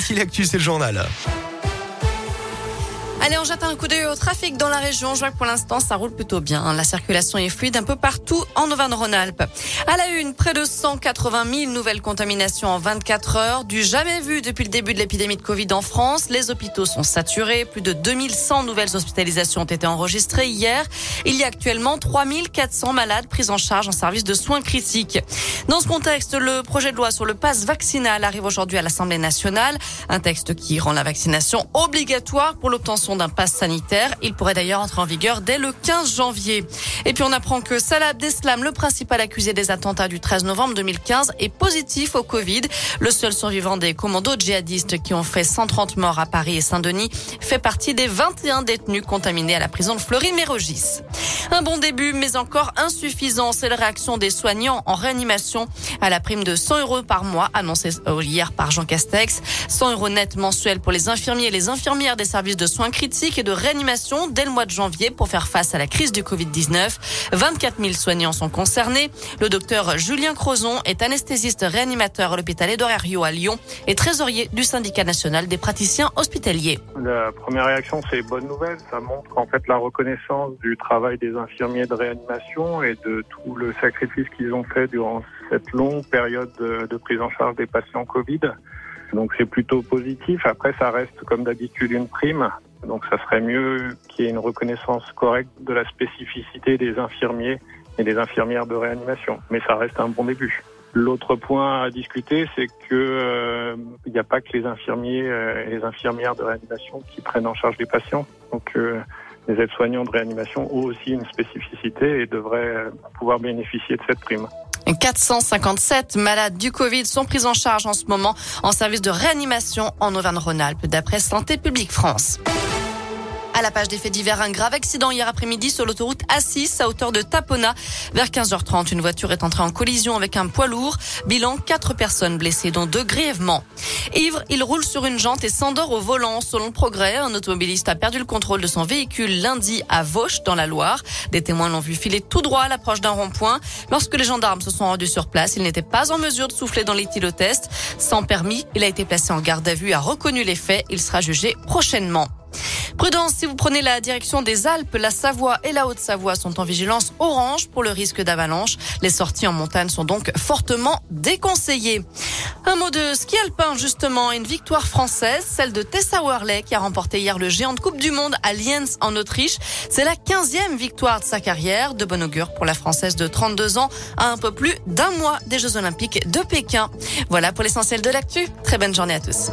Voici l'actu, c'est le journal. Allez, on jette un coup d'œil au trafic dans la région. Je vois que pour l'instant, ça roule plutôt bien. La circulation est fluide un peu partout en Auvergne-Rhône-Alpes. À la une, près de 180 000 nouvelles contaminations en 24 heures. Du jamais vu depuis le début de l'épidémie de Covid en France. Les hôpitaux sont saturés. Plus de 2100 nouvelles hospitalisations ont été enregistrées hier. Il y a actuellement 3400 malades pris en charge en service de soins critiques. Dans ce contexte, le projet de loi sur le pass vaccinal arrive aujourd'hui à l'Assemblée nationale. Un texte qui rend la vaccination obligatoire pour l'obtention d'un pass sanitaire. Il pourrait d'ailleurs entrer en vigueur dès le 15 janvier. Et puis on apprend que Salah Abdeslam, le principal accusé des attentats du 13 novembre 2015, est positif au Covid. Le seul survivant des commandos djihadistes qui ont fait 130 morts à Paris et Saint-Denis fait partie des 21 détenus contaminés à la prison de Fleury-Mérogis. Un bon début, mais encore insuffisant. C'est la réaction des soignants en réanimation à la prime de 100 euros par mois annoncée hier par Jean Castex. 100 euros net mensuels pour les infirmiers et les infirmières des services de soins critique et de réanimation dès le mois de janvier pour faire face à la crise du Covid-19. 24 000 soignants sont concernés. Le docteur Julien Crozon est anesthésiste réanimateur à l'hôpital Herriot à Lyon et trésorier du syndicat national des praticiens hospitaliers. La première réaction, c'est bonne nouvelle. Ça montre en fait la reconnaissance du travail des infirmiers de réanimation et de tout le sacrifice qu'ils ont fait durant cette longue période de, de prise en charge des patients Covid. Donc c'est plutôt positif. Après, ça reste comme d'habitude une prime. Donc ça serait mieux qu'il y ait une reconnaissance correcte de la spécificité des infirmiers et des infirmières de réanimation. Mais ça reste un bon début. L'autre point à discuter, c'est que euh, il n'y a pas que les infirmiers euh, et les infirmières de réanimation qui prennent en charge les patients. Donc euh, les aides-soignants de réanimation ont aussi une spécificité et devraient pouvoir bénéficier de cette prime. 457 malades du Covid sont pris en charge en ce moment en service de réanimation en Auvergne-Rhône-Alpes, d'après Santé publique France. À la page des faits divers, un grave accident hier après-midi sur l'autoroute A6 à hauteur de Tapona. Vers 15h30, une voiture est entrée en collision avec un poids lourd. Bilan, quatre personnes blessées, dont deux grièvement. Ivre, il roule sur une jante et s'endort au volant. Selon le progrès, un automobiliste a perdu le contrôle de son véhicule lundi à Vauche, dans la Loire. Des témoins l'ont vu filer tout droit à l'approche d'un rond-point. Lorsque les gendarmes se sont rendus sur place, il n'était pas en mesure de souffler dans l'éthylotest. Sans permis, il a été placé en garde à vue, a reconnu les faits. Il sera jugé prochainement. Prudence, si vous prenez la direction des Alpes, la Savoie et la Haute-Savoie sont en vigilance orange pour le risque d'avalanche. Les sorties en montagne sont donc fortement déconseillées. Un mot de ski alpin, justement, une victoire française, celle de Tessa Worley qui a remporté hier le géant de Coupe du Monde à Lienz en Autriche. C'est la 15e victoire de sa carrière, de bon augure pour la Française de 32 ans, à un peu plus d'un mois des Jeux Olympiques de Pékin. Voilà pour l'essentiel de l'actu. Très bonne journée à tous.